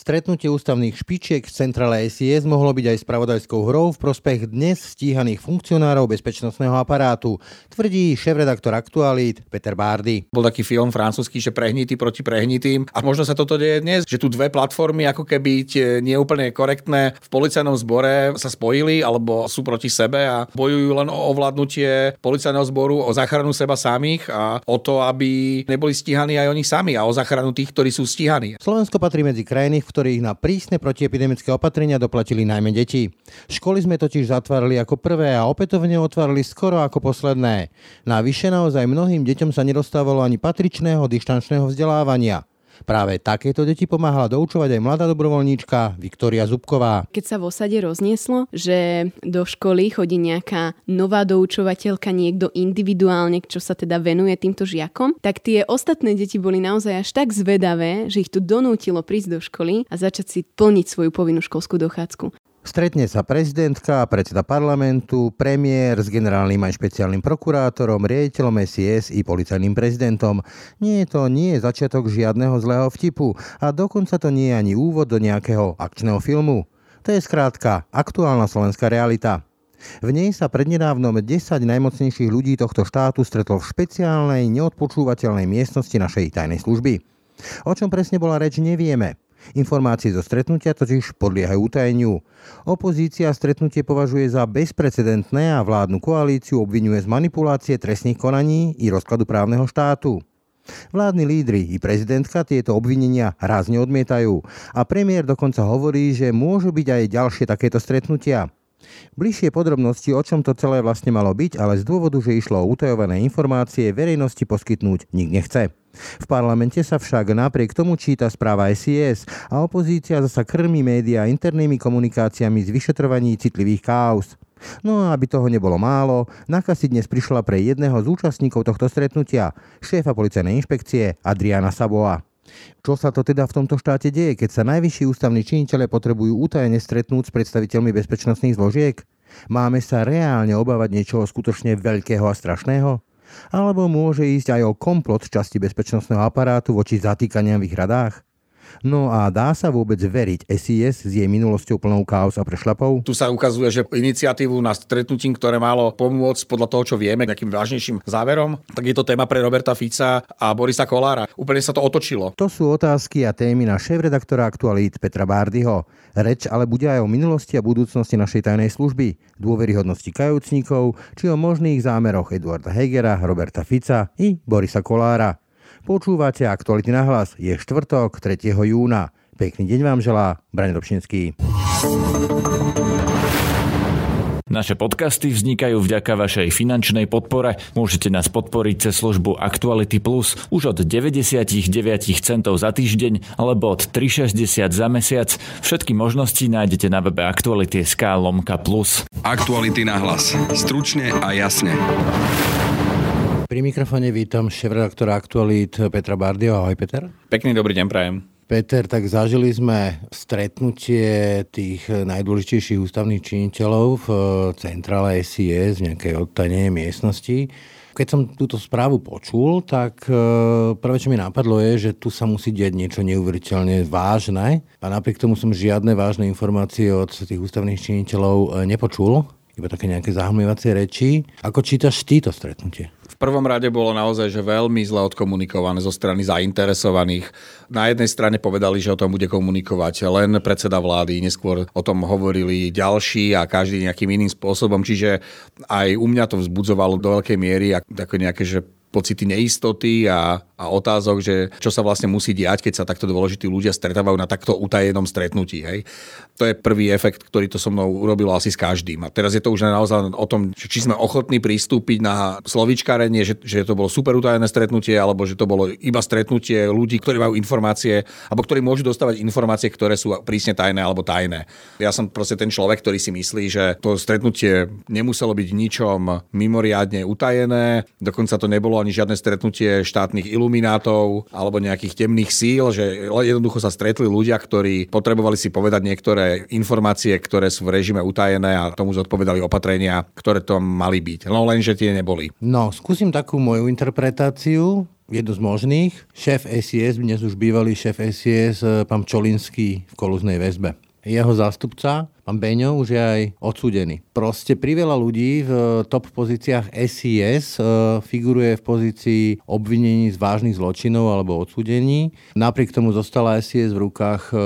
Stretnutie ústavných špičiek v centrále SIS mohlo byť aj spravodajskou hrou v prospech dnes stíhaných funkcionárov bezpečnostného aparátu, tvrdí šéf-redaktor Aktualít Peter Bárdy. Bol taký film francúzsky, že prehnitý proti prehnitým a možno sa toto deje dnes, že tu dve platformy ako keby tie neúplne korektné v policajnom zbore sa spojili alebo sú proti sebe a bojujú len o ovládnutie policajného zboru, o záchranu seba samých a o to, aby neboli stíhaní aj oni sami a o záchranu tých, ktorí sú stíhaní. Slovensko patrí medzi krajiny, ktorých na prísne protiepidemické opatrenia doplatili najmä deti. Školy sme totiž zatvárali ako prvé a opätovne otvárali skoro ako posledné. Navyše naozaj mnohým deťom sa nedostávalo ani patričného dištančného vzdelávania. Práve takéto deti pomáhala doučovať aj mladá dobrovoľníčka Viktória Zubková. Keď sa v osade roznieslo, že do školy chodí nejaká nová doučovateľka, niekto individuálne, čo sa teda venuje týmto žiakom, tak tie ostatné deti boli naozaj až tak zvedavé, že ich tu donútilo prísť do školy a začať si plniť svoju povinnú školskú dochádzku. Stretne sa prezidentka, predseda parlamentu, premiér s generálnym aj špeciálnym prokurátorom, riaditeľom SIS i policajným prezidentom. Nie je to nie je začiatok žiadneho zlého vtipu a dokonca to nie je ani úvod do nejakého akčného filmu. To je skrátka aktuálna slovenská realita. V nej sa prednedávnom 10 najmocnejších ľudí tohto štátu stretlo v špeciálnej, neodpočúvateľnej miestnosti našej tajnej služby. O čom presne bola reč, nevieme. Informácie zo stretnutia totiž podliehajú utajeniu. Opozícia stretnutie považuje za bezprecedentné a vládnu koalíciu obvinuje z manipulácie trestných konaní i rozkladu právneho štátu. Vládni lídry i prezidentka tieto obvinenia rázne odmietajú a premiér dokonca hovorí, že môžu byť aj ďalšie takéto stretnutia. Bližšie podrobnosti, o čom to celé vlastne malo byť, ale z dôvodu, že išlo o utajované informácie, verejnosti poskytnúť nik nechce. V parlamente sa však napriek tomu číta správa SIS a opozícia zasa krmí médiá internými komunikáciami z vyšetrovaní citlivých káuz. No a aby toho nebolo málo, NAKA si dnes prišla pre jedného z účastníkov tohto stretnutia, šéfa policajnej inšpekcie Adriana Saboa. Čo sa to teda v tomto štáte deje, keď sa najvyšší ústavní činiteľe potrebujú útajne stretnúť s predstaviteľmi bezpečnostných zložiek? Máme sa reálne obávať niečoho skutočne veľkého a strašného? Alebo môže ísť aj o komplot časti bezpečnostného aparátu voči zatýkaniam v ich radách? No a dá sa vôbec veriť SIS s jej minulosťou plnou chaos a prešlapov? Tu sa ukazuje, že iniciatívu na stretnutím, ktoré malo pomôcť podľa toho, čo vieme, nejakým vážnejším záverom, tak je to téma pre Roberta Fica a Borisa Kolára. Úplne sa to otočilo. To sú otázky a témy na šéf-redaktora aktualít Petra Bárdyho. Reč ale bude aj o minulosti a budúcnosti našej tajnej služby, dôveryhodnosti kajúcnikov, či o možných zámeroch Eduarda Hegera, Roberta Fica i Borisa Kolára. Počúvate Aktuality na hlas. Je štvrtok, 3. júna. Pekný deň vám želá Brane Dobšinský. Naše podcasty vznikajú vďaka vašej finančnej podpore. Môžete nás podporiť cez službu Actuality Plus už od 99 centov za týždeň alebo od 3,60 za mesiac. Všetky možnosti nájdete na webe Actuality.sk lomka plus. Aktuality na hlas. Stručne a jasne. Pri mikrofone vítam šéf-redaktora Aktualít Petra Bardio. Ahoj Peter. Pekný dobrý deň prajem. Peter, tak zažili sme stretnutie tých najdôležitejších ústavných činiteľov v centrále SIS v nejakej odtajnej miestnosti. Keď som túto správu počul, tak e, prvé, čo mi napadlo je, že tu sa musí diať niečo neuveriteľne vážne a napriek tomu som žiadne vážne informácie od tých ústavných činiteľov e, nepočul iba také nejaké zahmlievacie reči. Ako čítaš ty to stretnutie? prvom rade bolo naozaj že veľmi zle odkomunikované zo strany zainteresovaných. Na jednej strane povedali, že o tom bude komunikovať len predseda vlády, neskôr o tom hovorili ďalší a každý nejakým iným spôsobom, čiže aj u mňa to vzbudzovalo do veľkej miery ako nejaké, že pocity neistoty a, a otázok, že čo sa vlastne musí diať, keď sa takto dôležití ľudia stretávajú na takto utajenom stretnutí. Hej. To je prvý efekt, ktorý to so mnou urobilo asi s každým. A teraz je to už naozaj o tom, či sme ochotní pristúpiť na slovičkárenie, že, že to bolo super utajené stretnutie, alebo že to bolo iba stretnutie ľudí, ktorí majú informácie, alebo ktorí môžu dostávať informácie, ktoré sú prísne tajné alebo tajné. Ja som proste ten človek, ktorý si myslí, že to stretnutie nemuselo byť ničom mimoriadne utajené, dokonca to nebolo nebolo ani žiadne stretnutie štátnych iluminátov alebo nejakých temných síl, že jednoducho sa stretli ľudia, ktorí potrebovali si povedať niektoré informácie, ktoré sú v režime utajené a tomu zodpovedali opatrenia, ktoré to mali byť. No lenže tie neboli. No, skúsim takú moju interpretáciu jednu z možných. Šéf SIS, dnes už bývalý šéf SIS, eh, pán Čolinský v kolúznej väzbe jeho zástupca, pán Beňo, už je aj odsúdený. Proste priveľa ľudí v top pozíciách SIS e, figuruje v pozícii obvinení z vážnych zločinov alebo odsúdení. Napriek tomu zostala SIS v rukách e,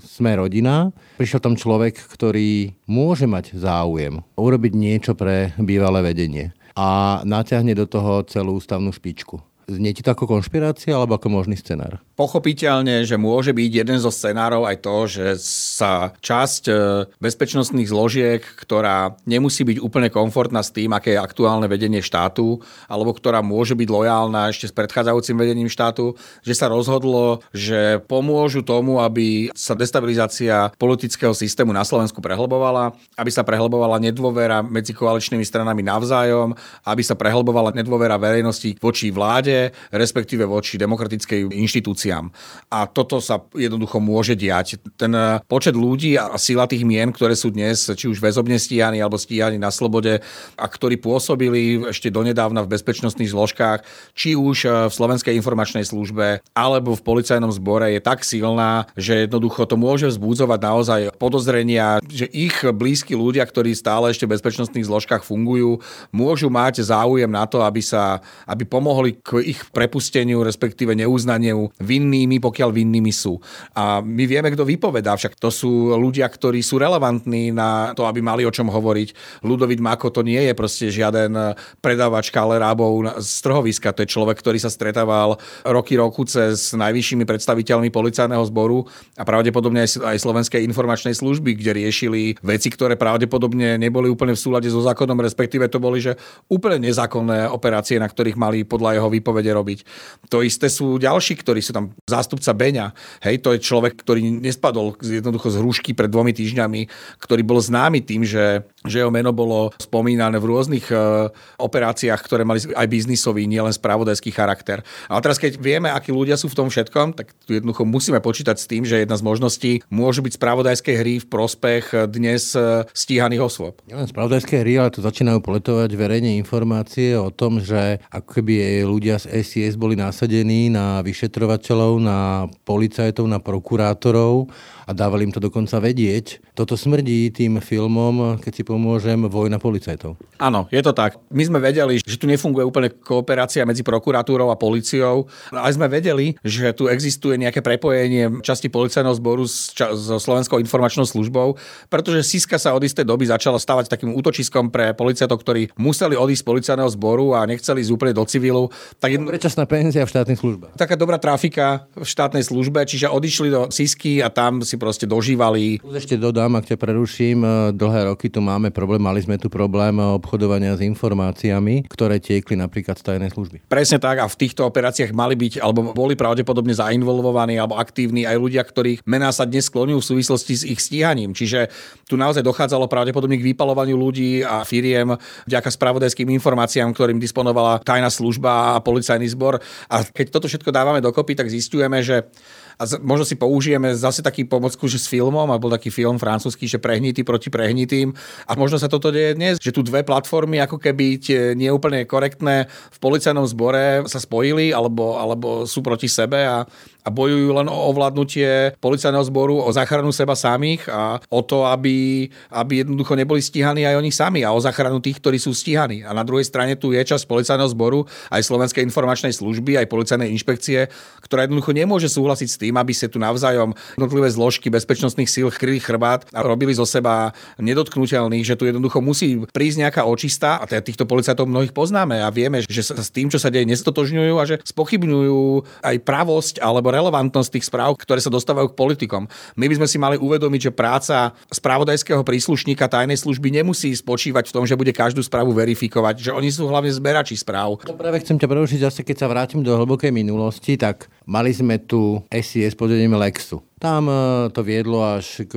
Sme rodina. Prišiel tam človek, ktorý môže mať záujem urobiť niečo pre bývalé vedenie a naťahne do toho celú ústavnú špičku. Znie ti to ako konšpirácia alebo ako možný scenár? Pochopiteľne, že môže byť jeden zo scenárov aj to, že sa časť e, bezpečnostných zložiek, ktorá nemusí byť úplne komfortná s tým, aké je aktuálne vedenie štátu, alebo ktorá môže byť lojálna ešte s predchádzajúcim vedením štátu, že sa rozhodlo, že pomôžu tomu, aby sa destabilizácia politického systému na Slovensku prehlbovala, aby sa prehlbovala nedôvera medzi koaličnými stranami navzájom, aby sa prehlbovala nedôvera verejnosti voči vláde respektíve voči demokratickej inštitúciám. A toto sa jednoducho môže diať. Ten eh, počet ľudí a sila tých mien, ktoré sú dnes či už väzobne stíhaní alebo stíhaní na slobode a ktorí pôsobili ešte donedávna v bezpečnostných zložkách, či už eh, v Slovenskej informačnej službe alebo v policajnom zbore je tak silná, že jednoducho to môže vzbudzovať naozaj podozrenia, že ich blízki ľudia, ktorí stále ešte v bezpečnostných zložkách fungujú, môžu mať záujem na to, aby sa aby pomohli k ich prepusteniu, respektíve neuznaniu vinnými, pokiaľ vinnými sú. A my vieme, kto vypovedá, však to sú ľudia, ktorí sú relevantní na to, aby mali o čom hovoriť. Ludovit Mako to nie je proste žiaden predávač kalerábov z trhoviska, to je človek, ktorý sa stretával roky roku cez najvyššími predstaviteľmi policajného zboru a pravdepodobne aj, Slovenskej informačnej služby, kde riešili veci, ktoré pravdepodobne neboli úplne v súlade so zákonom, respektíve to boli, že úplne nezákonné operácie, na ktorých mali podľa jeho výpovede povede robiť. To isté sú ďalší, ktorí sú tam zástupca Beňa. Hej, to je človek, ktorý nespadol jednoducho z hrušky pred dvomi týždňami, ktorý bol známy tým, že, že jeho meno bolo spomínané v rôznych uh, operáciách, ktoré mali aj biznisový, nielen spravodajský charakter. A teraz, keď vieme, akí ľudia sú v tom všetkom, tak tu jednoducho musíme počítať s tým, že jedna z možností môžu byť spravodajské hry v prospech dnes e, stíhaných osôb. Nielen spravodajské hry, ale tu začínajú poletovať verejne informácie o tom, že ako keby ľudia z SIS boli nasadení na vyšetrovateľov, na policajtov, na prokurátorov a dávali im to dokonca vedieť. Toto smrdí tým filmom, keď si pomôžem, Vojna policajtov. Áno, je to tak. My sme vedeli, že tu nefunguje úplne kooperácia medzi prokuratúrou a policiou. Aj sme vedeli, že tu existuje nejaké prepojenie časti policajného zboru s, ča- so Slovenskou informačnou službou, pretože Siska sa od istej doby začala stavať takým útočiskom pre policajtov, ktorí museli odísť z policajného zboru a nechceli ísť úplne do civilu. Tak jedno... Prečasná penzia v štátnej službe. Taká dobrá trafika v štátnej službe, čiže odišli do Sisky a tam si proste dožívali. Ešte dodám, ak ťa preruším, e, dlhé roky tu máme problém, mali sme tu problém obchodovania s informáciami, ktoré tiekli napríklad z tajnej služby. Presne tak a v týchto operáciách mali byť alebo boli pravdepodobne zainvolvovaní alebo aktívni aj ľudia, ktorých mená sa dnes skloňujú v súvislosti s ich stíhaním. Čiže tu naozaj dochádzalo pravdepodobne k vypalovaniu ľudí a firiem vďaka spravodajským informáciám, ktorým disponovala tajná služba a policajný zbor. A keď toto všetko dávame dokopy, tak zistujeme, že a z, možno si použijeme zase taký pomocku, že s filmom, a bol taký film francúzsky, že prehnitý proti prehnitým. A možno sa toto deje dnes, že tu dve platformy ako keby tie nie úplne korektné v policajnom zbore sa spojili alebo, alebo sú proti sebe a, a bojujú len o ovládnutie policajného zboru, o záchranu seba samých a o to, aby, aby jednoducho neboli stíhaní aj oni sami a o záchranu tých, ktorí sú stíhaní. A na druhej strane tu je časť policajného zboru, aj Slovenskej informačnej služby, aj policajnej inšpekcie, ktorá jednoducho nemôže súhlasiť s tým, aby sa tu navzájom jednotlivé zložky bezpečnostných síl kryli chrbát a robili zo seba nedotknutelných, že tu jednoducho musí prísť nejaká očista a teda týchto policajtov mnohých poznáme a vieme, že sa s tým, čo sa deje, nestotožňujú a že spochybňujú aj pravosť alebo relevantnosť tých správ, ktoré sa dostávajú k politikom. My by sme si mali uvedomiť, že práca spravodajského príslušníka tajnej služby nemusí spočívať v tom, že bude každú správu verifikovať, že oni sú hlavne zberači správ. To práve chcem ťa prerušiť zase, keď sa vrátim do hlbokej minulosti, tak mali sme tu SIS pod Lexu. Tam to viedlo až k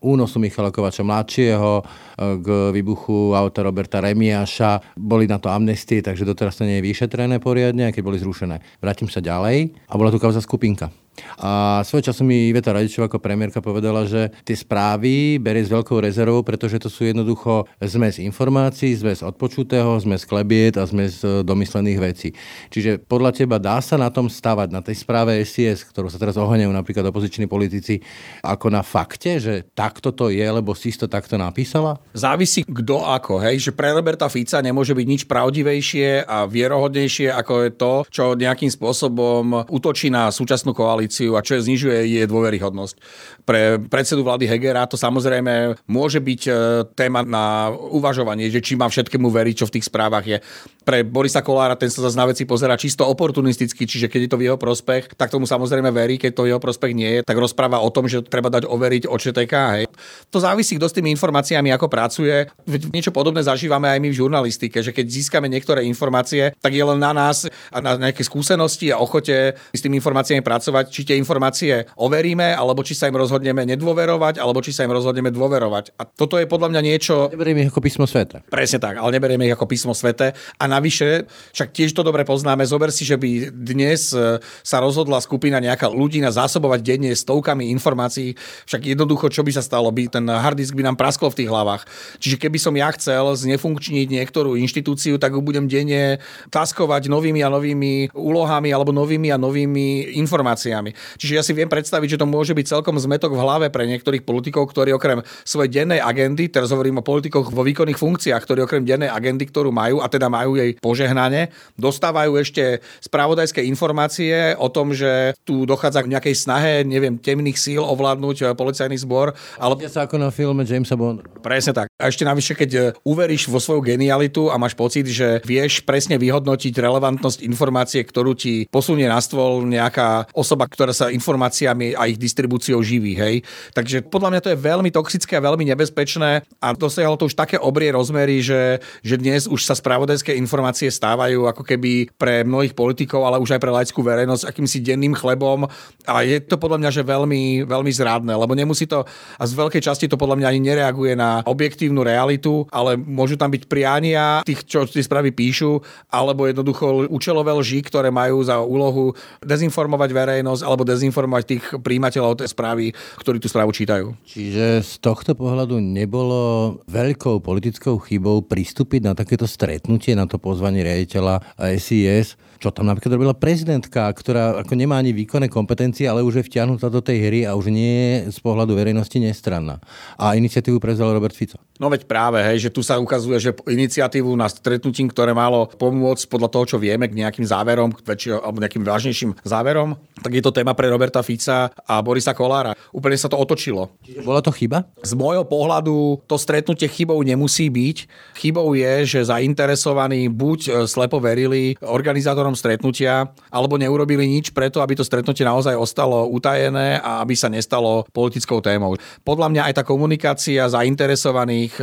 únosu Michala Kovača mladšieho, k výbuchu auta Roberta Remiaša. Boli na to amnestie, takže doteraz to nie je vyšetrené poriadne, keď boli zrušené. Vrátim sa ďalej a bola tu kauza skupinka. A svoj času mi Iveta Radičová ako premiérka povedala, že tie správy berie s veľkou rezervou, pretože to sú jednoducho zmes informácií, zmes odpočutého, zmes klebiet a zmes e, domyslených vecí. Čiže podľa teba dá sa na tom stavať, na tej správe SIS, ktorú sa teraz ohoňajú napríklad opoziční politici, ako na fakte, že takto to je, lebo si to takto napísala? Závisí kto ako, hej, že pre Roberta Fica nemôže byť nič pravdivejšie a vierohodnejšie, ako je to, čo nejakým spôsobom útočí na súčasnú koalíciu koalíciu a čo je znižuje je dôveryhodnosť. Pre predsedu vlády Hegera to samozrejme môže byť e, téma na uvažovanie, že či má všetkému veriť, čo v tých správach je. Pre Borisa Kolára ten sa zase na veci pozera čisto oportunisticky, čiže keď je to v jeho prospech, tak tomu samozrejme verí, keď to v jeho prospech nie je, tak rozpráva o tom, že treba dať overiť ČTK. Hej. To závisí, kto s tými informáciami ako pracuje. Niečo podobné zažívame aj my v žurnalistike, že keď získame niektoré informácie, tak je len na nás a na nejaké skúsenosti a ochote s tými informáciami pracovať, či tie informácie overíme, alebo či sa im rozhodneme nedôverovať, alebo či sa im rozhodneme dôverovať. A toto je podľa mňa niečo... Neberieme ich ako písmo svete. Presne tak, ale neberieme ich ako písmo svete. A navyše, však tiež to dobre poznáme, zober si, že by dnes e, sa rozhodla skupina nejaká ľudí na zásobovať denne stovkami informácií, však jednoducho, čo by sa stalo, by ten hard disk by nám praskol v tých hlavách. Čiže keby som ja chcel znefunkčniť niektorú inštitúciu, tak ju budem denne taskovať novými a novými úlohami alebo novými a novými informáciami vecami. Čiže ja si viem predstaviť, že to môže byť celkom zmetok v hlave pre niektorých politikov, ktorí okrem svojej dennej agendy, teraz hovorím o politikoch vo výkonných funkciách, ktorí okrem dennej agendy, ktorú majú, a teda majú jej požehnanie, dostávajú ešte spravodajské informácie o tom, že tu dochádza k nejakej snahe, neviem, temných síl ovládnuť policajný zbor. Ale... sa ako na filme Jamesa Bond. Presne tak. A ešte navyše, keď eh, uveríš vo svoju genialitu a máš pocit, že vieš presne vyhodnotiť relevantnosť informácie, ktorú ti posunie na stôl nejaká osoba, ktorá sa informáciami a ich distribúciou živí. Hej. Takže podľa mňa to je veľmi toxické a veľmi nebezpečné a dosiahlo to už také obrie rozmery, že, že dnes už sa spravodajské informácie stávajú ako keby pre mnohých politikov, ale už aj pre laickú verejnosť akýmsi denným chlebom a je to podľa mňa že veľmi, veľmi zrádne, lebo nemusí to a z veľkej časti to podľa mňa ani nereaguje na objektívnu realitu, ale môžu tam byť priania tých, čo tie správy píšu, alebo jednoducho účelové lži, ktoré majú za úlohu dezinformovať verejnosť alebo dezinformovať tých príjimateľov tej správy, ktorí tú správu čítajú. Čiže z tohto pohľadu nebolo veľkou politickou chybou pristúpiť na takéto stretnutie, na to pozvanie riaditeľa SIS, čo tam napríklad robila prezidentka, ktorá ako nemá ani výkonné kompetencie, ale už je vtiahnutá do tej hry a už nie je z pohľadu verejnosti nestranná. A iniciatívu prevzal Robert Fico. No veď práve, hej, že tu sa ukazuje, že iniciatívu na stretnutím, ktoré malo pomôcť podľa toho, čo vieme, k nejakým záverom, k väčšie, alebo nejakým vážnejším záverom, tak je to téma pre Roberta Fica a Borisa Kolára. Úplne sa to otočilo. Bola to chyba? Z môjho pohľadu to stretnutie chybou nemusí byť. Chybou je, že zainteresovaní buď slepo verili organizátorom zámerom stretnutia, alebo neurobili nič preto, aby to stretnutie naozaj ostalo utajené a aby sa nestalo politickou témou. Podľa mňa aj tá komunikácia zainteresovaných e,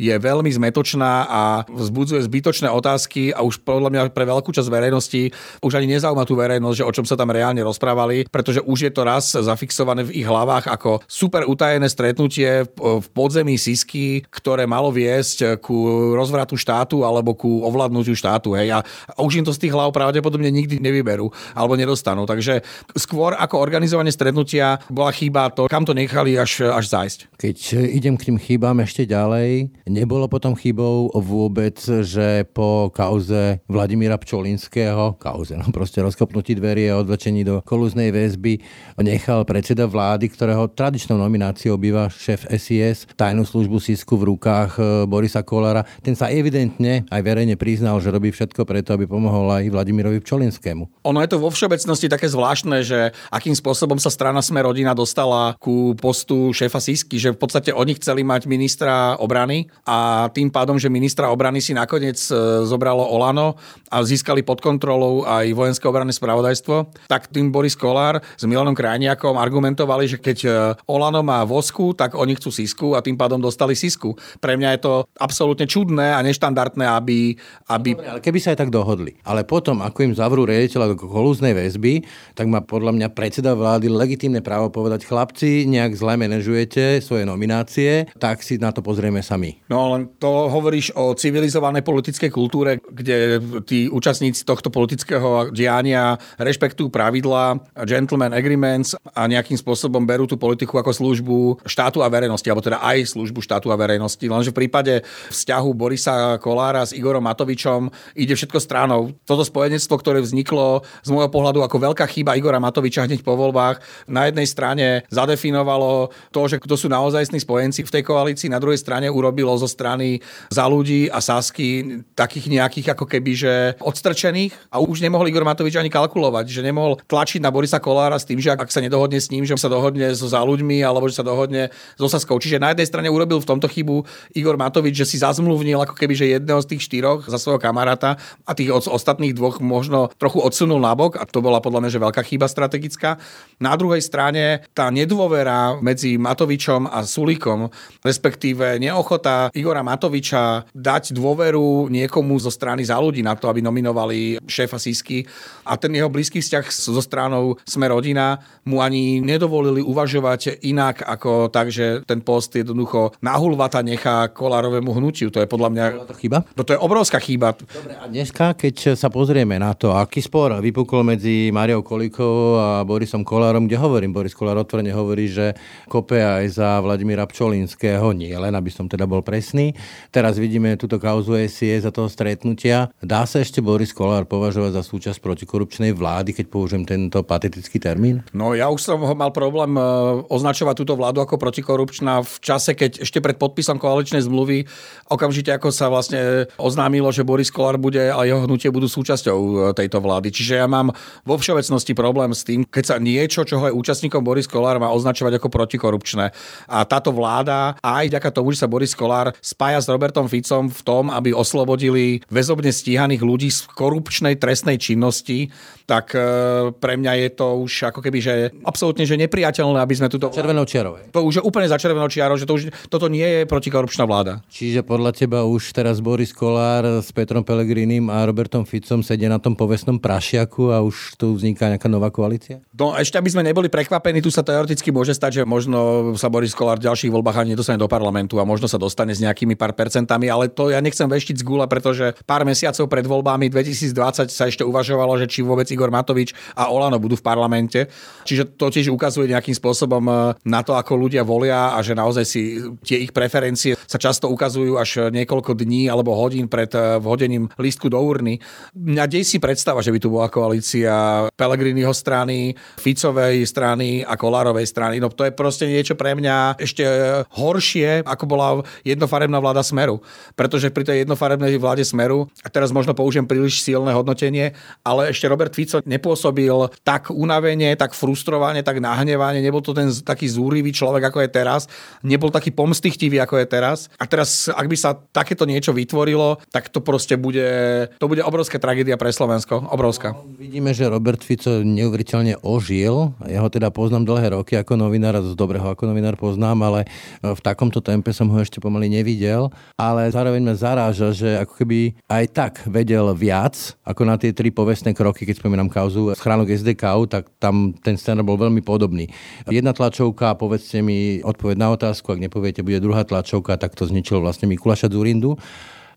je veľmi zmetočná a vzbudzuje zbytočné otázky a už podľa mňa pre veľkú časť verejnosti už ani nezaujíma tú verejnosť, že o čom sa tam reálne rozprávali, pretože už je to raz zafixované v ich hlavách ako super utajené stretnutie v podzemí Sisky, ktoré malo viesť ku rozvratu štátu alebo ku ovládnutiu štátu. Hej. A už im to z tých hlav pravdepodobne nikdy nevyberú alebo nedostanú. Takže skôr ako organizovanie stretnutia bola chyba to, kam to nechali až, až zájsť. Keď idem k tým chybám ešte ďalej, nebolo potom chybou vôbec, že po kauze Vladimíra Pčolinského, kauze, no proste rozkopnutí dverí a odvlečení do kolúznej väzby, nechal predseda vlády, ktorého tradičnou nomináciou býva šéf SIS, tajnú službu SISku v rukách e, Borisa Kolára. Ten sa evidentne aj verejne priznal, že robí všetko preto, aby pomohol aj Vladimír Vladimirovi Pčolinskému. Ono je to vo všeobecnosti také zvláštne, že akým spôsobom sa strana Sme rodina dostala ku postu šéfa Sisky, že v podstate oni chceli mať ministra obrany a tým pádom, že ministra obrany si nakoniec e, zobralo Olano a získali pod kontrolou aj vojenské obranné spravodajstvo, tak tým Boris Kolár s Milanom Krajniakom argumentovali, že keď e, Olano má vosku, tak oni chcú Sisku a tým pádom dostali Sisku. Pre mňa je to absolútne čudné a neštandardné, aby... aby... Dobre, ale keby sa aj tak dohodli. Ale potom potom, ako im zavrú riaditeľa kolúznej väzby, tak má podľa mňa predseda vlády legitímne právo povedať, chlapci, nejak zle manažujete svoje nominácie, tak si na to pozrieme sami. No len to hovoríš o civilizovanej politickej kultúre, kde tí účastníci tohto politického diania rešpektujú pravidlá, gentleman agreements a nejakým spôsobom berú tú politiku ako službu štátu a verejnosti, alebo teda aj službu štátu a verejnosti. Lenže v prípade vzťahu Borisa Kolára s Igorom Matovičom ide všetko stranou. Toto spojenectvo, ktoré vzniklo z môjho pohľadu ako veľká chyba Igora Matoviča hneď po voľbách, na jednej strane zadefinovalo to, že kto sú naozajstní spojenci v tej koalícii, na druhej strane urobilo zo strany za ľudí a Sasky takých nejakých ako keby, že odstrčených a už nemohol Igor Matovič ani kalkulovať, že nemohol tlačiť na Borisa Kolára s tým, že ak sa nedohodne s ním, že sa dohodne so za ľuďmi alebo že sa dohodne so Saskou. Čiže na jednej strane urobil v tomto chybu Igor Matovič, že si zazmluvnil ako keby, že jedného z tých štyroch za svojho kamaráta a tých ostatných dvoch možno trochu odsunul nabok a to bola podľa mňa že veľká chyba strategická. Na druhej strane tá nedôvera medzi Matovičom a Sulíkom, respektíve neochota Igora Matoviča dať dôveru niekomu zo strany za ľudí na to, aby nominovali šéfa Sisky a ten jeho blízky vzťah so stranou Sme rodina mu ani nedovolili uvažovať inak ako tak, že ten post jednoducho nahulvata nechá Kolárovému hnutiu. To je podľa mňa... To chyba? No to je obrovská chyba. Dobre, a dneska, keď sa pozrieme na to, aký spor vypukol medzi Mariou Kolikovou a Borisom Kolárom, kde hovorím, Boris Kolár otvorene hovorí, že kope aj za Vladimíra Pčolinského, nie len aby som teda bol presný. Teraz vidíme túto kauzu SIE za toho stretnutia. Dá sa ešte Boris Kolár považovať za súčasť protikorupčnej vlády, keď použijem tento patetický termín? No ja už som mal problém e, označovať túto vládu ako protikorupčná v čase, keď ešte pred podpisom koaličnej zmluvy, okamžite ako sa vlastne oznámilo, že Boris Kolár bude a jeho hnutie budú súčasťou e, tejto vlády. Čiže ja mám vo všeobecnosti problém s tým, keď sa niečo, čo je účastníkom Boris Kolár, má označovať ako protikorupčné. A táto vláda, aj vďaka tomu, že sa Boris Kolár spája s Robertom Ficom v tom, aby oslobodili väzobne stíhaných ľudí z korupčnej trestnej činnosti, tak e, pre mňa je to už ako keby, že absolútne že nepriateľné, aby sme túto... Červenou čiarou. To už je úplne za červenou čiarou, že to už, toto nie je protikorupčná vláda. Čiže podľa teba už teraz Boris Kolár s Petrom Pelegrinim a Robertom Ficom sedia na tom povestnom prašiaku a už tu vzniká nejaká nová koalícia? No ešte aby sme neboli prekvapení, tu sa teoreticky môže stať, že možno sa Boris Kolár v ďalších voľbách ani nedostane do parlamentu a možno sa dostane s nejakými pár percentami, ale to ja nechcem veštiť z gula, pretože pár mesiacov pred voľbami 2020 sa ešte uvažovalo, že či vôbec Igor Matovič a Olano budú v parlamente. Čiže to tiež ukazuje nejakým spôsobom e, na to, ako ľudia volia a že naozaj si tie ich preferencie sa často ukazujú až niekoľko dní alebo hodín pred e, vhodením lístku do urny. Mňa dej si predstava, že by tu bola koalícia Pelegriniho strany, Ficovej strany a Kolárovej strany. No to je proste niečo pre mňa ešte horšie, ako bola jednofarebná vláda Smeru. Pretože pri tej jednofarebnej vláde Smeru, a teraz možno použijem príliš silné hodnotenie, ale ešte Robert Fico nepôsobil tak unavene, tak frustrovane, tak nahnevane, nebol to ten taký zúrivý človek, ako je teraz, nebol taký pomstichtivý, ako je teraz. A teraz, ak by sa takéto niečo vytvorilo, tak to proste bude, to bude obrovská tragédia pre Slovensko. Obrovská. No, vidíme, že Robert Fico neuveriteľne ožil. Ja ho teda poznám dlhé roky ako novinár, z dobrého ako novinár poznám, ale v takomto tempe som ho ešte pomaly nevidel. Ale zároveň ma zaráža, že ako keby aj tak vedel viac ako na tie tri povestné kroky, keď spomínam kauzu schránok SDK, tak tam ten scenár bol veľmi podobný. Jedna tlačovka, povedzte mi odpoveď na otázku, ak nepoviete, bude druhá tlačovka, tak to zničilo vlastne Mikuláša Zurindu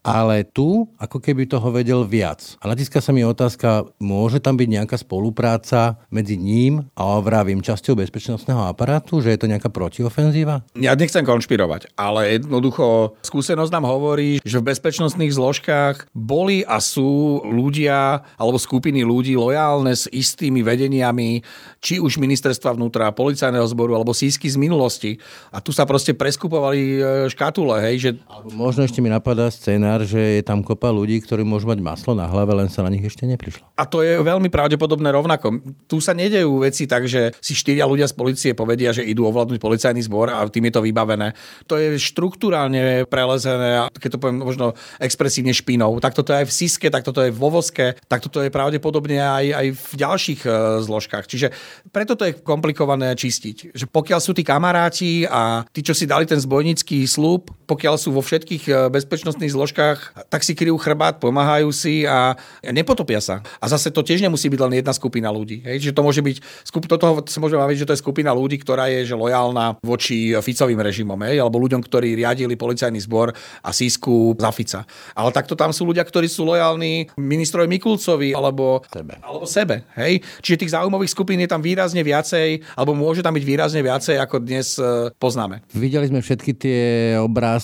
ale tu ako keby toho vedel viac. A natíska sa mi otázka, môže tam byť nejaká spolupráca medzi ním a vravím časťou bezpečnostného aparátu, že je to nejaká protiofenzíva? Ja nechcem konšpirovať, ale jednoducho skúsenosť nám hovorí, že v bezpečnostných zložkách boli a sú ľudia alebo skupiny ľudí lojálne s istými vedeniami, či už ministerstva vnútra, policajného zboru alebo sísky z minulosti. A tu sa proste preskupovali e, škatule, hej, že... Možno ešte mi napadá scéna, scenár, že je tam kopa ľudí, ktorí môžu mať maslo na hlave, len sa na nich ešte neprišlo. A to je veľmi pravdepodobné rovnako. Tu sa nedejú veci tak, že si štyria ľudia z policie povedia, že idú ovládnuť policajný zbor a tým je to vybavené. To je štruktúrálne prelezené, a keď to poviem možno expresívne špinou. Tak toto je aj v Siske, tak toto je vo Voske, tak toto je pravdepodobne aj, aj v ďalších e, zložkách. Čiže preto to je komplikované čistiť. Že pokiaľ sú tí kamaráti a tí, čo si dali ten zbojnický slúb, pokiaľ sú vo všetkých e, bezpečnostných zložkách tak si kryjú chrbát, pomáhajú si a nepotopia sa. A zase to tiež nemusí byť len jedna skupina ľudí. Hej? Že to môže byť, skup, toto sa môžeme baviť, že to je skupina ľudí, ktorá je že lojálna voči Ficovým režimom, hej? alebo ľuďom, ktorí riadili policajný zbor a sísku za Fica. Ale takto tam sú ľudia, ktorí sú lojálni ministrovi Mikulcovi alebo sebe. Alebo sebe hej? Čiže tých záujmových skupín je tam výrazne viacej, alebo môže tam byť výrazne viacej, ako dnes e, poznáme. Videli sme všetky tie obrázky,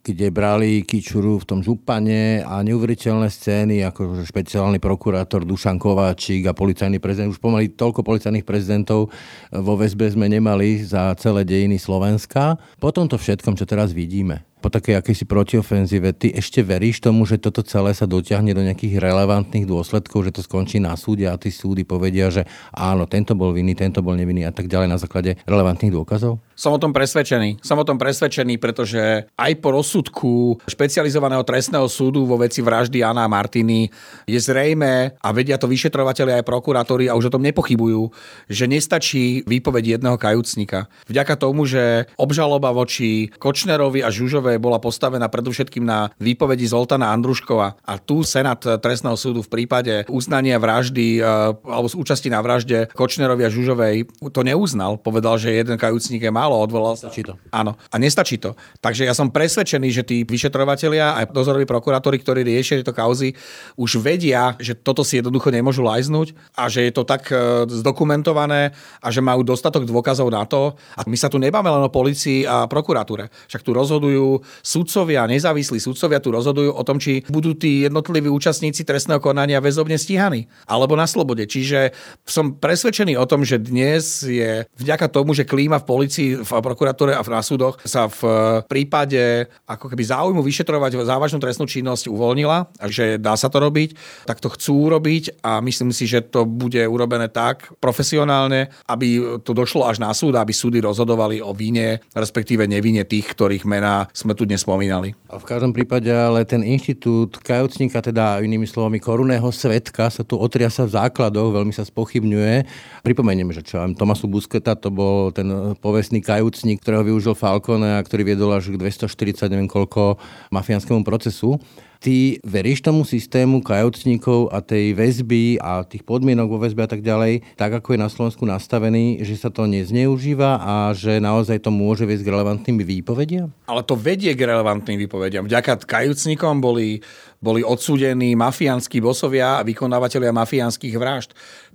kde brali Kičuru v tom župane a neuveriteľné scény, ako špeciálny prokurátor Dušan Kováčik a policajný prezident. Už pomaly toľko policajných prezidentov vo väzbe sme nemali za celé dejiny Slovenska. Po tomto všetkom, čo teraz vidíme, po takej akejsi protiofenzíve, ty ešte veríš tomu, že toto celé sa dotiahne do nejakých relevantných dôsledkov, že to skončí na súde a tí súdy povedia, že áno, tento bol vinný, tento bol nevinný a tak ďalej na základe relevantných dôkazov? Som o tom presvedčený. Som o tom presvedčený, pretože aj po rozsudku špecializovaného trestného súdu vo veci vraždy Anna Martiny je zrejme, a vedia to vyšetrovateľi aj prokurátori a už o tom nepochybujú, že nestačí výpoveď jedného kajúcnika. Vďaka tomu, že obžaloba voči Kočnerovi a Žužovi Radičovej bola postavená predovšetkým na výpovedi Zoltana Andruškova a tu Senát trestného súdu v prípade uznania vraždy e, alebo z účasti na vražde Kočnerovi a Žužovej to neuznal. Povedal, že jeden kajúcnik je málo, odvolal sa. to. Áno. A nestačí to. Takže ja som presvedčený, že tí vyšetrovatelia aj dozoroví prokurátori, ktorí riešia tieto kauzy, už vedia, že toto si jednoducho nemôžu lajznúť a že je to tak e, zdokumentované a že majú dostatok dôkazov na to. A my sa tu nebáme len o policii a prokuratúre. Však tu rozhodujú sudcovia, nezávislí sudcovia tu rozhodujú o tom, či budú tí jednotliví účastníci trestného konania väzobne stíhaní alebo na slobode. Čiže som presvedčený o tom, že dnes je vďaka tomu, že klíma v policii, v prokuratúre a na súdoch sa v prípade ako keby záujmu vyšetrovať závažnú trestnú činnosť uvoľnila, že dá sa to robiť, tak to chcú robiť a myslím si, že to bude urobené tak profesionálne, aby to došlo až na súd, aby súdy rozhodovali o vine, respektíve nevine tých, ktorých mená sme tu dnes spomínali. A v každom prípade ale ten inštitút kajúcnika, teda inými slovami korunného svetka, sa tu otriasa v základoch, veľmi sa spochybňuje. Pripomeniem, že čo Tomasu Busketa to bol ten povestný kajúcnik, ktorého využil Falcone a ktorý viedol až k 240 neviem koľko mafiánskému procesu. Ty veríš tomu systému kajúcnikov a tej väzby a tých podmienok vo väzbe a tak ďalej, tak ako je na Slovensku nastavený, že sa to nezneužíva a že naozaj to môže viesť k relevantným výpovediam? Ale to vedie k relevantným výpovediam. Vďaka kajúcnikom boli, boli odsúdení mafiánsky bosovia a vykonávateľia mafiánskych vražd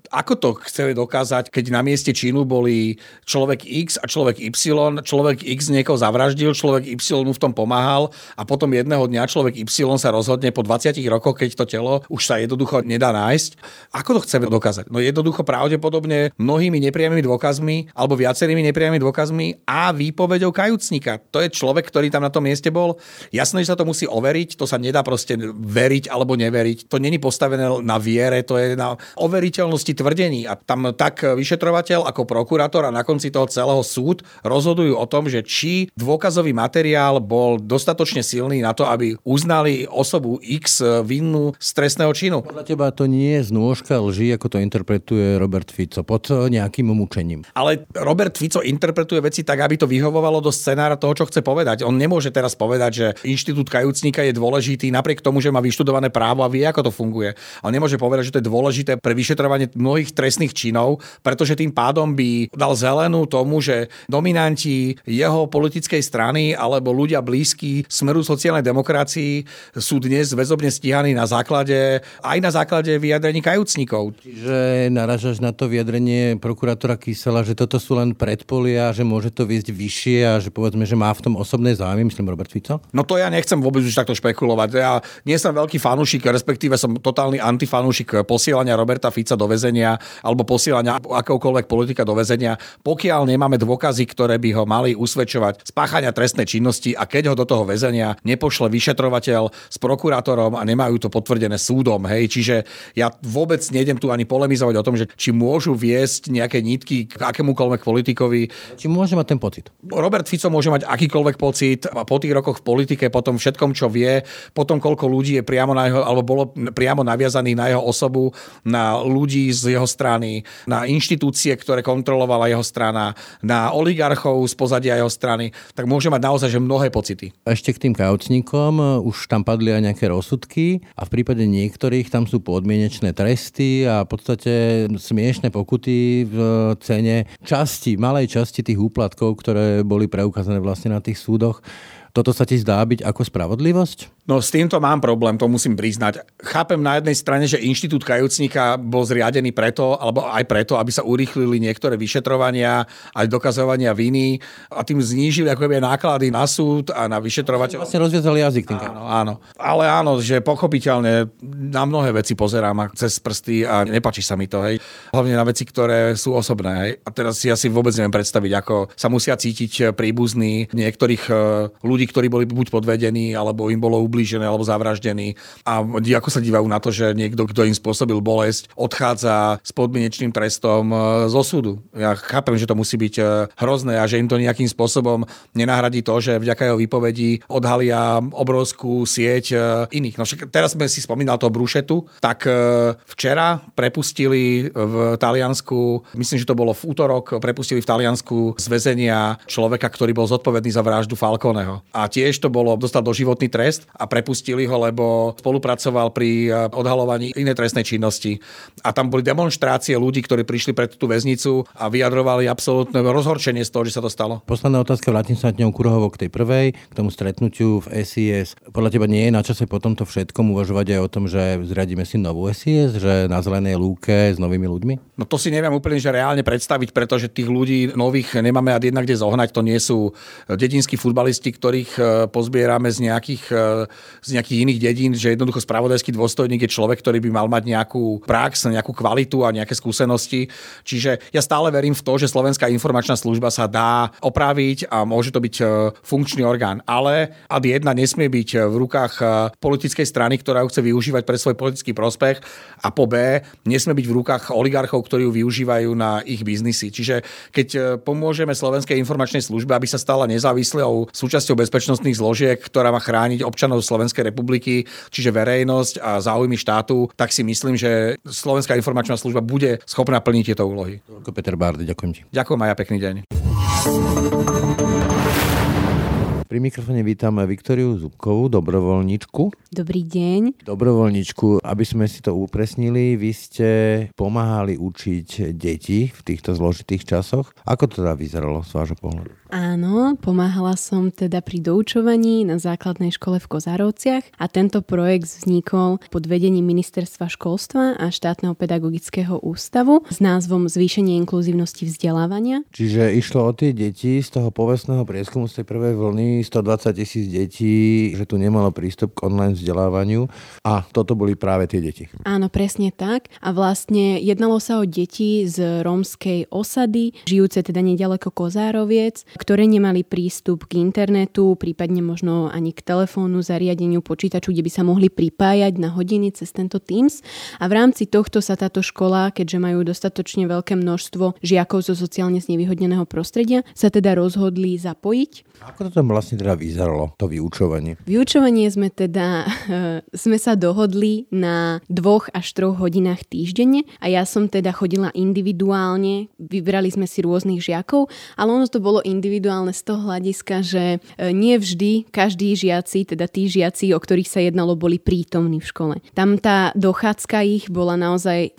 ako to chceli dokázať, keď na mieste činu boli človek X a človek Y, človek X niekoho zavraždil, človek Y mu v tom pomáhal a potom jedného dňa človek Y sa rozhodne po 20 rokoch, keď to telo už sa jednoducho nedá nájsť. Ako to chceme dokázať? No jednoducho pravdepodobne mnohými nepriamými dôkazmi alebo viacerými nepriamými dôkazmi a výpovedou kajúcnika. To je človek, ktorý tam na tom mieste bol. Jasné, že sa to musí overiť, to sa nedá proste veriť alebo neveriť. To není postavené na viere, to je na overiteľnosti možnosti tvrdení a tam tak vyšetrovateľ ako prokurátor a na konci toho celého súd rozhodujú o tom, že či dôkazový materiál bol dostatočne silný na to, aby uznali osobu X vinnú z trestného činu. Podľa teba to nie je znôžka lží, ako to interpretuje Robert Fico, pod nejakým mučením. Ale Robert Fico interpretuje veci tak, aby to vyhovovalo do scenára toho, čo chce povedať. On nemôže teraz povedať, že inštitút kajúcníka je dôležitý napriek tomu, že má vyštudované právo a vie, ako to funguje. On nemôže povedať, že to je dôležité pre vyšetrovanie mnohých trestných činov, pretože tým pádom by dal zelenú tomu, že dominanti jeho politickej strany alebo ľudia blízky smeru sociálnej demokracii sú dnes väzobne stíhaní na základe, aj na základe vyjadrení kajúcnikov. Čiže naražaš na to vyjadrenie prokurátora Kysela, že toto sú len predpolia, že môže to viesť vyššie a že povedzme, že má v tom osobné záujmy, myslím Robert Fico? No to ja nechcem vôbec už takto špekulovať. Ja nie som veľký fanúšik, respektíve som totálny antifanúšik posielania Roberta Fica do väzenia alebo posielania akéhokoľvek politika do väzenia, pokiaľ nemáme dôkazy, ktoré by ho mali usvedčovať z páchania trestnej činnosti a keď ho do toho väzenia nepošle vyšetrovateľ s prokurátorom a nemajú to potvrdené súdom. Hej. Čiže ja vôbec nejdem tu ani polemizovať o tom, že či môžu viesť nejaké nitky k akémukoľvek politikovi. Či môže mať ten pocit? Robert Fico môže mať akýkoľvek pocit a po tých rokoch v politike, po tom všetkom, čo vie, po tom, koľko ľudí je priamo na jeho, alebo bolo priamo naviazaných na jeho osobu, na ľudí z jeho strany, na inštitúcie, ktoré kontrolovala jeho strana, na oligarchov z pozadia jeho strany, tak môže mať naozaj že mnohé pocity. Ešte k tým kaucníkom, už tam padli aj nejaké rozsudky a v prípade niektorých tam sú podmienečné tresty a v podstate smiešné pokuty v cene časti, malej časti tých úplatkov, ktoré boli preukázané vlastne na tých súdoch. Toto sa ti zdá byť ako spravodlivosť? No s týmto mám problém, to musím priznať. Chápem na jednej strane, že inštitút kajúcnika bol zriadený preto, alebo aj preto, aby sa urýchlili niektoré vyšetrovania, aj dokazovania viny a tým znížili ako náklady na súd a na vyšetrovateľ. Vlastne rozviazali jazyk tým. Áno, áno. Ale áno, že pochopiteľne na mnohé veci pozerám cez prsty a nepačí sa mi to, hej. Hlavne na veci, ktoré sú osobné, hej. A teraz ja si vôbec neviem predstaviť, ako sa musia cítiť príbuzní niektorých eh, ľudí, ktorí boli buď podvedení, alebo im bolo ublížené alebo zavraždený. A ako sa dívajú na to, že niekto, kto im spôsobil bolesť, odchádza s podmienečným trestom e, zo súdu. Ja chápem, že to musí byť e, hrozné a že im to nejakým spôsobom nenahradí to, že vďaka jeho výpovedi odhalia obrovskú sieť e, iných. No však teraz sme si spomínali toho Brušetu, tak včera prepustili v Taliansku, myslím, že to bolo v útorok, prepustili v Taliansku z väzenia človeka, ktorý bol zodpovedný za vraždu Falconeho. A tiež to bolo, dostal doživotný trest prepustili ho, lebo spolupracoval pri eh, odhalovaní inej trestnej činnosti. A tam boli demonstrácie ľudí, ktorí prišli pred tú väznicu a vyjadrovali absolútne rozhorčenie z toho, že sa to stalo. Posledná otázka, vrátim sa ňou Kurohovo k tej prvej, k tomu stretnutiu v SIS. Podľa teba nie je na čase po tomto všetkom uvažovať aj o tom, že zriadíme si novú SIS, že na zelenej lúke s novými ľuďmi? No to si neviem úplne že reálne predstaviť, pretože tých ľudí nových nemáme a jednak kde zohnať. To nie sú dedinskí futbalisti, ktorých eh, pozbierame z nejakých z nejakých iných dedín, že jednoducho spravodajský dôstojník je človek, ktorý by mal mať nejakú prax, nejakú kvalitu a nejaké skúsenosti. Čiže ja stále verím v to, že Slovenská informačná služba sa dá opraviť a môže to byť e, funkčný orgán. Ale ad jedna nesmie byť v rukách e, politickej strany, ktorá ju chce využívať pre svoj politický prospech a po B nesmie byť v rukách oligarchov, ktorí ju využívajú na ich biznisy. Čiže keď e, pomôžeme Slovenskej informačnej službe, aby sa stala nezávislou súčasťou bezpečnostných zložiek, ktorá má chrániť občanov Slovenskej republiky, čiže verejnosť a záujmy štátu, tak si myslím, že Slovenská informačná služba bude schopná plniť tieto úlohy. Peter Bárdy, ďakujem ti. Ďakujem aj ja, pekný deň. Pri mikrofóne vítam Viktoriu Zubkovú, dobrovoľničku. Dobrý deň. Dobrovoľničku, aby sme si to upresnili, vy ste pomáhali učiť deti v týchto zložitých časoch. Ako to teda vyzeralo z vášho pohľadu? Áno, pomáhala som teda pri doučovaní na základnej škole v Kozárovciach a tento projekt vznikol pod vedením Ministerstva školstva a štátneho pedagogického ústavu s názvom Zvýšenie inkluzívnosti vzdelávania. Čiže išlo o tie deti z toho povestného prieskumu z tej prvej vlny, 120 tisíc detí, že tu nemalo prístup k online vzdelávaniu a toto boli práve tie deti. Áno, presne tak. A vlastne jednalo sa o deti z rómskej osady, žijúce teda nedaleko Kozároviec, ktoré nemali prístup k internetu, prípadne možno ani k telefónu, zariadeniu, počítaču, kde by sa mohli pripájať na hodiny cez tento Teams. A v rámci tohto sa táto škola, keďže majú dostatočne veľké množstvo žiakov zo sociálne znevýhodneného prostredia, sa teda rozhodli zapojiť. Ako to tam vlastne teda vyzeralo, to vyučovanie? Vyučovanie sme teda, sme sa dohodli na dvoch až troch hodinách týždenne a ja som teda chodila individuálne, vybrali sme si rôznych žiakov, ale ono to bolo individuálne z toho hľadiska, že e, nie vždy každí žiaci, teda tí žiaci, o ktorých sa jednalo, boli prítomní v škole. Tam tá dochádzka ich bola naozaj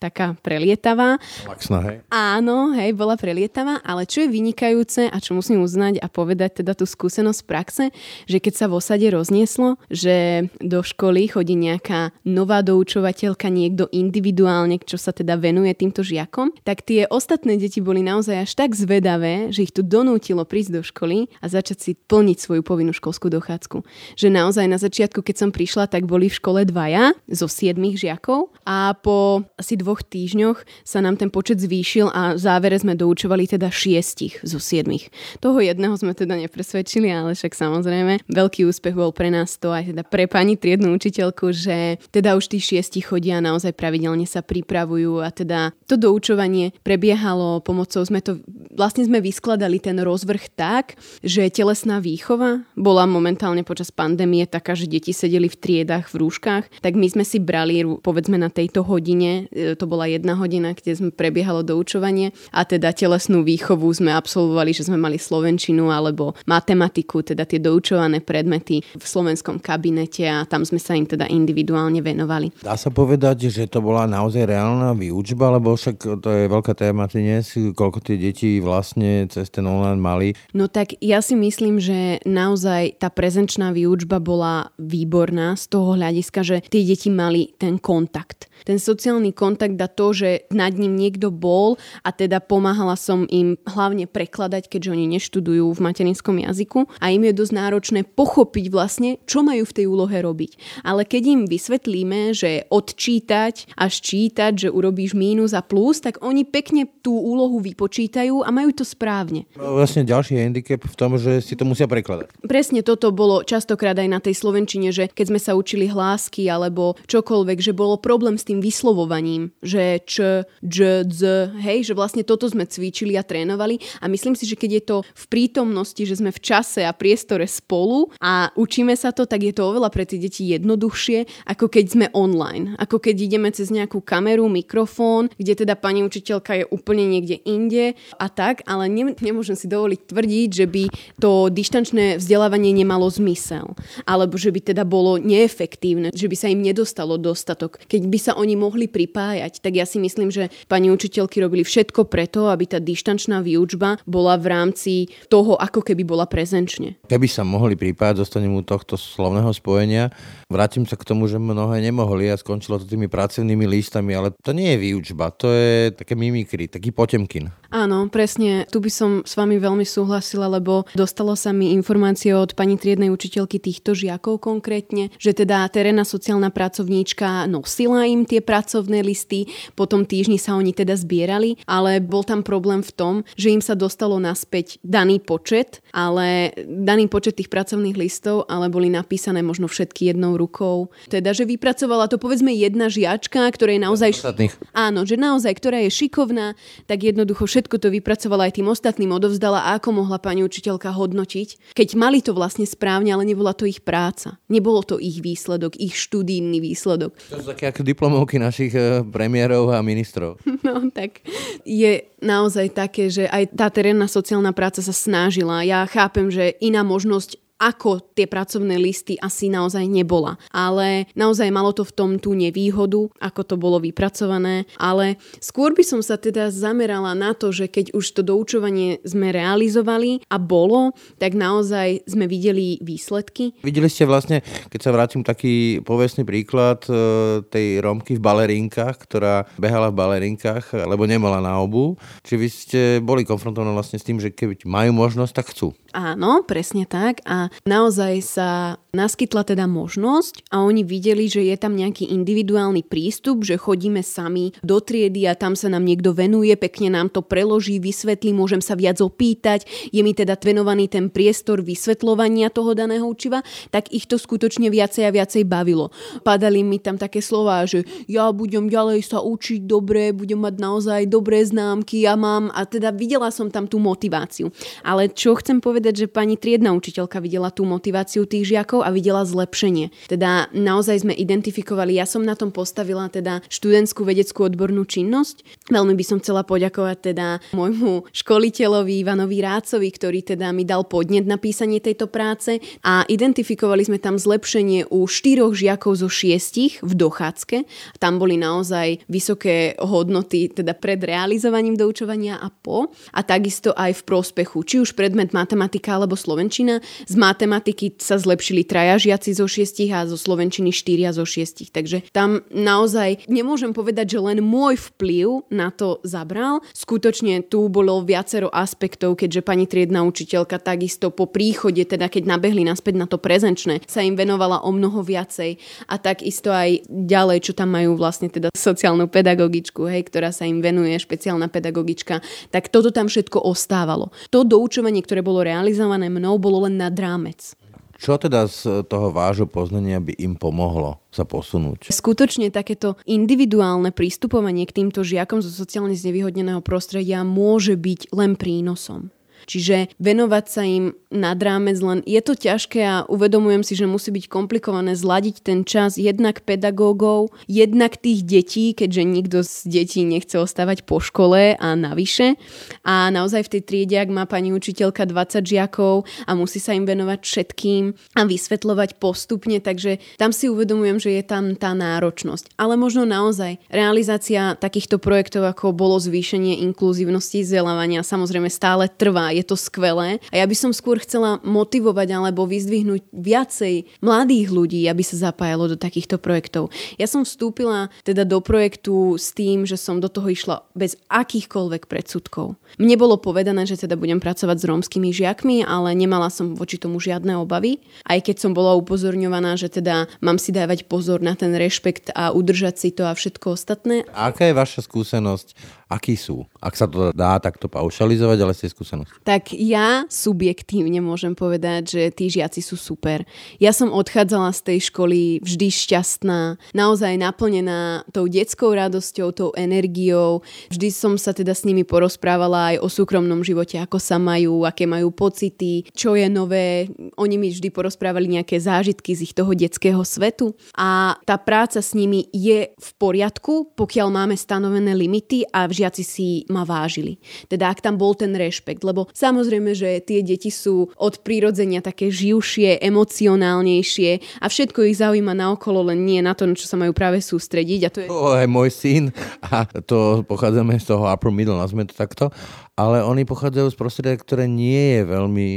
taká prelietavá. Laxná, hej? Áno, hej, bola prelietavá, ale čo je vynikajúce a čo musím uznať a povedať teda tú skúsenosť praxe, že keď sa v osade roznieslo, že do školy chodí nejaká nová doučovateľka, niekto individuálne, čo sa teda venuje týmto žiakom, tak tie ostatné deti boli naozaj až tak zvedavé, že ich tu donútilo prísť do školy a začať si plniť svoju povinnú školskú dochádzku. Že naozaj na začiatku, keď som prišla, tak boli v škole dvaja zo siedmých žiakov a po asi dvo dvoch týždňoch sa nám ten počet zvýšil a v závere sme doučovali teda šiestich zo siedmých. Toho jedného sme teda nepresvedčili, ale však samozrejme veľký úspech bol pre nás to aj teda pre pani triednu učiteľku, že teda už tí šiesti chodia naozaj pravidelne sa pripravujú a teda to doučovanie prebiehalo pomocou, sme to vlastne sme vyskladali ten rozvrh tak, že telesná výchova bola momentálne počas pandémie taká, že deti sedeli v triedách, v rúškach, tak my sme si brali, povedzme na tejto hodine, e, to bola jedna hodina, kde sme prebiehalo doučovanie a teda telesnú výchovu sme absolvovali, že sme mali slovenčinu alebo matematiku, teda tie doučované predmety v slovenskom kabinete a tam sme sa im teda individuálne venovali. Dá sa povedať, že to bola naozaj reálna výučba, lebo však to je veľká téma dnes, koľko tie deti vlastne cez ten online mali. No tak ja si myslím, že naozaj tá prezenčná výučba bola výborná z toho hľadiska, že tie deti mali ten kontakt. Ten sociálny kontakt a to, že nad ním niekto bol a teda pomáhala som im hlavne prekladať, keďže oni neštudujú v materinskom jazyku a im je dosť náročné pochopiť vlastne, čo majú v tej úlohe robiť. Ale keď im vysvetlíme, že odčítať a ščítať, že urobíš mínus a plus, tak oni pekne tú úlohu vypočítajú a majú to správne. Vlastne ďalší handicap v tom, že si to musia prekladať. Presne toto bolo častokrát aj na tej slovenčine, že keď sme sa učili hlásky alebo čokoľvek, že bolo problém s tým vyslovovaním, že č, dž, dz, hej, že vlastne toto sme cvičili a trénovali a myslím si, že keď je to v prítomnosti, že sme v čase a priestore spolu a učíme sa to, tak je to oveľa pre tie deti jednoduchšie, ako keď sme online. Ako keď ideme cez nejakú kameru, mikrofón, kde teda pani učiteľka je úplne niekde inde a tak, ale ne, nemôžem si dovoliť tvrdiť, že by to dištančné vzdelávanie nemalo zmysel. Alebo že by teda bolo neefektívne, že by sa im nedostalo dostatok. Keď by sa oni mohli pripájať. Tak ja si myslím, že pani učiteľky robili všetko preto, aby tá dištančná výučba bola v rámci toho, ako keby bola prezenčne. Keby sa mohli pripájať, dostanem u tohto slovného spojenia. Vrátim sa k tomu, že mnohé nemohli a skončilo to tými pracovnými listami, ale to nie je výučba, to je také mimikry, taký potemkin. Áno, presne. Tu by som s vami veľmi súhlasila, lebo dostalo sa mi informácie od pani triednej učiteľky týchto žiakov konkrétne, že teda terénna sociálna pracovníčka nosila im tie pracovné listy, potom týždni sa oni teda zbierali, ale bol tam problém v tom, že im sa dostalo naspäť daný počet, ale daný počet tých pracovných listov, ale boli napísané možno všetky jednou rukou. Teda, že vypracovala to povedzme jedna žiačka, ktorá je naozaj... Ostatných. Áno, že naozaj, ktorá je šikovná, tak jednoducho všetko to vypracovala aj tým ostatným odovzdala a ako mohla pani učiteľka hodnotiť, keď mali to vlastne správne, ale nebola to ich práca. Nebolo to ich výsledok, ich študijný výsledok. To sú také ako diplomovky našich eh, premiérov a ministrov. No tak je naozaj také, že aj tá terénna sociálna práca sa snažila. Ja chápem, že iná možnosť ako tie pracovné listy asi naozaj nebola. Ale naozaj malo to v tom tú nevýhodu, ako to bolo vypracované. Ale skôr by som sa teda zamerala na to, že keď už to doučovanie sme realizovali a bolo, tak naozaj sme videli výsledky. Videli ste vlastne, keď sa vrátim taký povestný príklad e, tej Romky v balerinkách, ktorá behala v balerinkách, lebo nemala na obu. Či vy ste boli konfrontovaní vlastne s tým, že keď majú možnosť, tak chcú. Áno, presne tak. A naozaj sa naskytla teda možnosť a oni videli, že je tam nejaký individuálny prístup, že chodíme sami do triedy a tam sa nám niekto venuje, pekne nám to preloží, vysvetlí, môžem sa viac opýtať, je mi teda venovaný ten priestor vysvetľovania toho daného učiva, tak ich to skutočne viacej a viacej bavilo. Padali mi tam také slova, že ja budem ďalej sa učiť dobre, budem mať naozaj dobré známky, ja mám a teda videla som tam tú motiváciu. Ale čo chcem povedať, že pani triedna učiteľka videla tú motiváciu tých žiakov a videla zlepšenie. Teda naozaj sme identifikovali, ja som na tom postavila teda študentskú vedeckú odbornú činnosť. Veľmi by som chcela poďakovať teda môjmu školiteľovi Ivanovi Rácovi, ktorý teda mi dal podnet na písanie tejto práce a identifikovali sme tam zlepšenie u štyroch žiakov zo šiestich v dochádzke. Tam boli naozaj vysoké hodnoty teda pred realizovaním doučovania a po a takisto aj v prospechu, či už predmet matematika alebo slovenčina. Z matematiky sa zlepšili traja žiaci zo šiestich a zo slovenčiny štyria zo šiestich. Takže tam naozaj nemôžem povedať, že len môj vplyv na to zabral. Skutočne tu bolo viacero aspektov, keďže pani triedna učiteľka takisto po príchode, teda keď nabehli naspäť na to prezenčné, sa im venovala o mnoho viacej. A takisto aj ďalej, čo tam majú vlastne teda sociálnu pedagogičku, hej, ktorá sa im venuje, špeciálna pedagogička, tak toto tam všetko ostávalo. To doučovanie, ktoré bolo realizované mnou, bolo len nad rámec. Čo teda z toho vášho poznania by im pomohlo sa posunúť? Skutočne takéto individuálne prístupovanie k týmto žiakom zo sociálne znevýhodneného prostredia môže byť len prínosom. Čiže venovať sa im nad rámec len je to ťažké a uvedomujem si, že musí byť komplikované zladiť ten čas jednak pedagógov, jednak tých detí, keďže nikto z detí nechce ostávať po škole a navyše. A naozaj v tej triede, ak má pani učiteľka 20 žiakov a musí sa im venovať všetkým a vysvetľovať postupne, takže tam si uvedomujem, že je tam tá náročnosť. Ale možno naozaj realizácia takýchto projektov, ako bolo zvýšenie inkluzívnosti vzdelávania, samozrejme stále trvá je to skvelé. A ja by som skôr chcela motivovať alebo vyzdvihnúť viacej mladých ľudí, aby sa zapájalo do takýchto projektov. Ja som vstúpila teda do projektu s tým, že som do toho išla bez akýchkoľvek predsudkov. Mne bolo povedané, že teda budem pracovať s rómskymi žiakmi, ale nemala som voči tomu žiadne obavy. Aj keď som bola upozorňovaná, že teda mám si dávať pozor na ten rešpekt a udržať si to a všetko ostatné. Aká je vaša skúsenosť akí sú? Ak sa to dá takto paušalizovať, ale ste skúsenosť. Tak ja subjektívne môžem povedať, že tí žiaci sú super. Ja som odchádzala z tej školy vždy šťastná, naozaj naplnená tou detskou radosťou, tou energiou. Vždy som sa teda s nimi porozprávala aj o súkromnom živote, ako sa majú, aké majú pocity, čo je nové. Oni mi vždy porozprávali nejaké zážitky z ich toho detského svetu. A tá práca s nimi je v poriadku, pokiaľ máme stanovené limity a v žiaci si ma vážili. Teda ak tam bol ten rešpekt, lebo samozrejme, že tie deti sú od prírodzenia také živšie, emocionálnejšie a všetko ich zaujíma naokolo, len nie na to, na čo sa majú práve sústrediť. A to je... To je môj syn a to pochádzame z toho upper middle, nazme to takto, ale oni pochádzajú z prostredia, ktoré nie je veľmi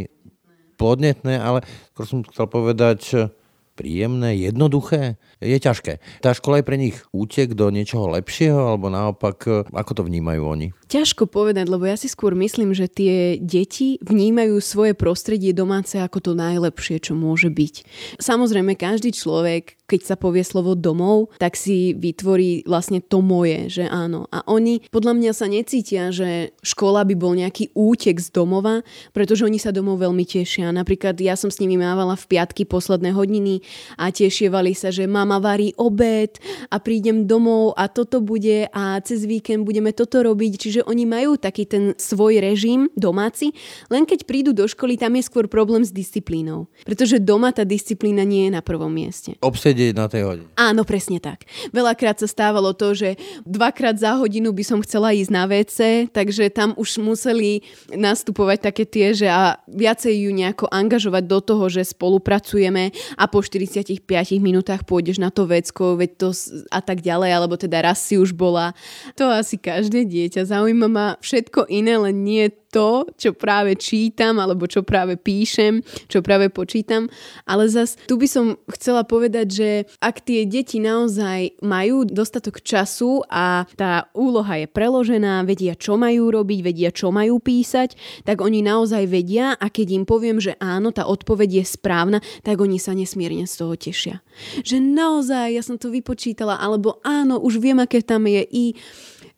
podnetné, ale skôr som chcel povedať príjemné, jednoduché je ťažké. Tá škola je pre nich útek do niečoho lepšieho, alebo naopak, e, ako to vnímajú oni? Ťažko povedať, lebo ja si skôr myslím, že tie deti vnímajú svoje prostredie domáce ako to najlepšie, čo môže byť. Samozrejme, každý človek, keď sa povie slovo domov, tak si vytvorí vlastne to moje, že áno. A oni podľa mňa sa necítia, že škola by bol nejaký útek z domova, pretože oni sa domov veľmi tešia. Napríklad ja som s nimi mávala v piatky posledné hodiny a tešievali sa, že mama mama varí obed a prídem domov a toto bude a cez víkend budeme toto robiť. Čiže oni majú taký ten svoj režim domáci, len keď prídu do školy, tam je skôr problém s disciplínou. Pretože doma tá disciplína nie je na prvom mieste. Obsedieť na tej hodine. Áno, presne tak. Veľakrát sa stávalo to, že dvakrát za hodinu by som chcela ísť na WC, takže tam už museli nastupovať také tie, že a viacej ju nejako angažovať do toho, že spolupracujeme a po 45 minútach pôjdeš na to vecko, veď to a tak ďalej, alebo teda raz si už bola. To asi každé dieťa. Zaujíma ma všetko iné, len nie to, čo práve čítam alebo čo práve píšem, čo práve počítam. Ale zas tu by som chcela povedať, že ak tie deti naozaj majú dostatok času a tá úloha je preložená, vedia, čo majú robiť, vedia, čo majú písať, tak oni naozaj vedia a keď im poviem, že áno, tá odpoveď je správna, tak oni sa nesmierne z toho tešia. Že naozaj, ja som to vypočítala, alebo áno, už viem, aké tam je i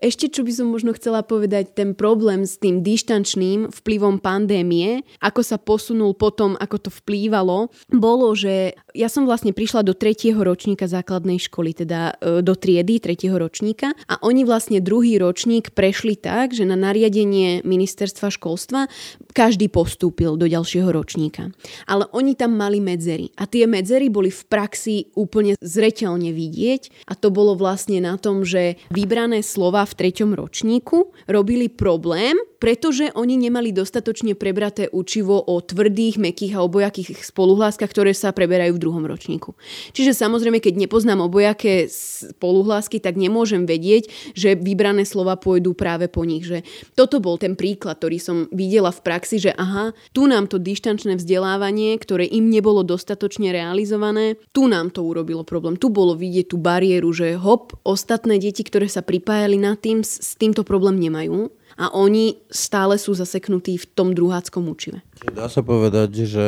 ešte čo by som možno chcela povedať, ten problém s tým dištančným vplyvom pandémie, ako sa posunul potom, ako to vplývalo, bolo, že ja som vlastne prišla do tretieho ročníka základnej školy, teda e, do triedy tretieho ročníka a oni vlastne druhý ročník prešli tak, že na nariadenie ministerstva školstva každý postúpil do ďalšieho ročníka. Ale oni tam mali medzery a tie medzery boli v praxi úplne zreteľne vidieť a to bolo vlastne na tom, že vybrané slova v treťom ročníku robili problém, pretože oni nemali dostatočne prebraté učivo o tvrdých, mekých a obojakých spoluhláskach, ktoré sa preberajú v druhom ročníku. Čiže samozrejme, keď nepoznám obojaké spoluhlásky, tak nemôžem vedieť, že vybrané slova pôjdu práve po nich. Že toto bol ten príklad, ktorý som videla v praxi, že aha, tu nám to dištančné vzdelávanie, ktoré im nebolo dostatočne realizované, tu nám to urobilo problém. Tu bolo vidieť tú bariéru, že hop, ostatné deti, ktoré sa pripájali na na Teams s týmto problém nemajú a oni stále sú zaseknutí v tom druháckom učive. Dá sa povedať, že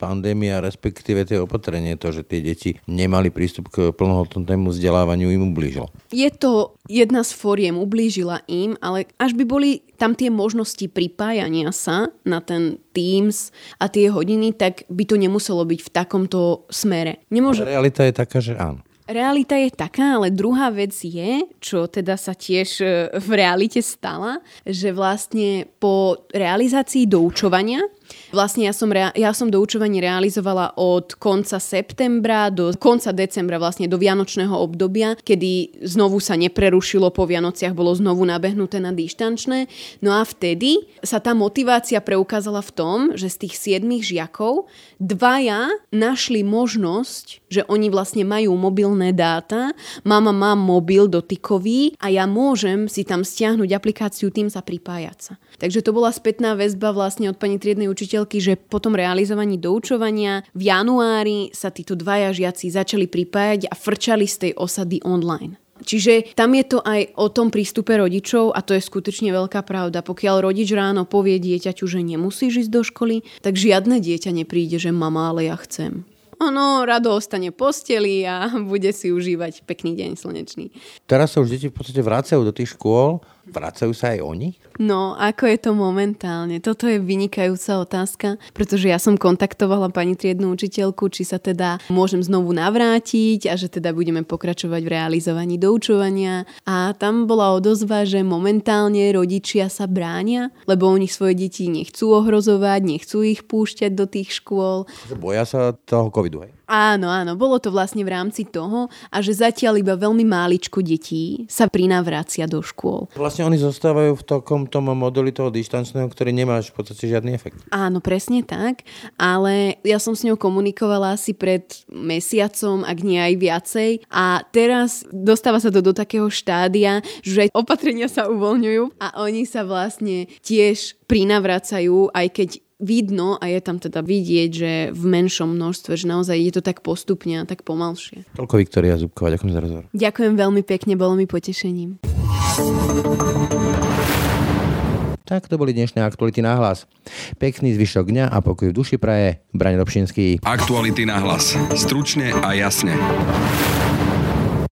pandémia, respektíve tie opatrenie, to, že tie deti nemali prístup k plnohodnotnému vzdelávaniu, im ublížilo. Je to jedna z fóriem, ublížila im, ale až by boli tam tie možnosti pripájania sa na ten Teams a tie hodiny, tak by to nemuselo byť v takomto smere. Nemôže... Realita je taká, že áno. Realita je taká, ale druhá vec je, čo teda sa tiež e, v realite stala, že vlastne po realizácii doučovania Vlastne ja som, rea- ja som doučovanie realizovala od konca septembra do konca decembra, vlastne do vianočného obdobia, kedy znovu sa neprerušilo po Vianociach, bolo znovu nabehnuté na dištančné. No a vtedy sa tá motivácia preukázala v tom, že z tých siedmých žiakov dvaja našli možnosť, že oni vlastne majú mobilné dáta, mama má mobil dotykový a ja môžem si tam stiahnuť aplikáciu tým sa pripájať sa. Takže to bola spätná väzba vlastne od pani triednej učiteľky, že po tom realizovaní doučovania v januári sa títo dvaja žiaci začali pripájať a frčali z tej osady online. Čiže tam je to aj o tom prístupe rodičov a to je skutočne veľká pravda. Pokiaľ rodič ráno povie dieťaťu, že nemusíš ísť do školy, tak žiadne dieťa nepríde, že mama, ale ja chcem. Ono rado ostane posteli a bude si užívať pekný deň slnečný. Teraz sa už deti v podstate vracajú do tých škôl Vracajú sa aj oni? No, ako je to momentálne? Toto je vynikajúca otázka, pretože ja som kontaktovala pani triednu učiteľku, či sa teda môžem znovu navrátiť a že teda budeme pokračovať v realizovaní doučovania. A tam bola odozva, že momentálne rodičia sa bránia, lebo oni svoje deti nechcú ohrozovať, nechcú ich púšťať do tých škôl. Boja sa toho covidu, hej? Áno, áno, bolo to vlastne v rámci toho a že zatiaľ iba veľmi máličko detí sa prinavracia do škôl. Vlastne oni zostávajú v takom tom modeli toho dištančného, ktorý nemá v podstate žiadny efekt. Áno, presne tak, ale ja som s ňou komunikovala asi pred mesiacom, ak nie aj viacej a teraz dostáva sa to do takého štádia, že opatrenia sa uvoľňujú a oni sa vlastne tiež prinavracajú, aj keď vidno a je tam teda vidieť, že v menšom množstve, že naozaj je to tak postupne a tak pomalšie. Toľko Viktoria Zubková, ďakujem za rozhovor. Ďakujem veľmi pekne, bolo mi potešením. Tak to boli dnešné aktuality na hlas. Pekný zvyšok dňa a pokoj v duši praje. Braň Robšinský. Aktuality na hlas. Stručne a jasne.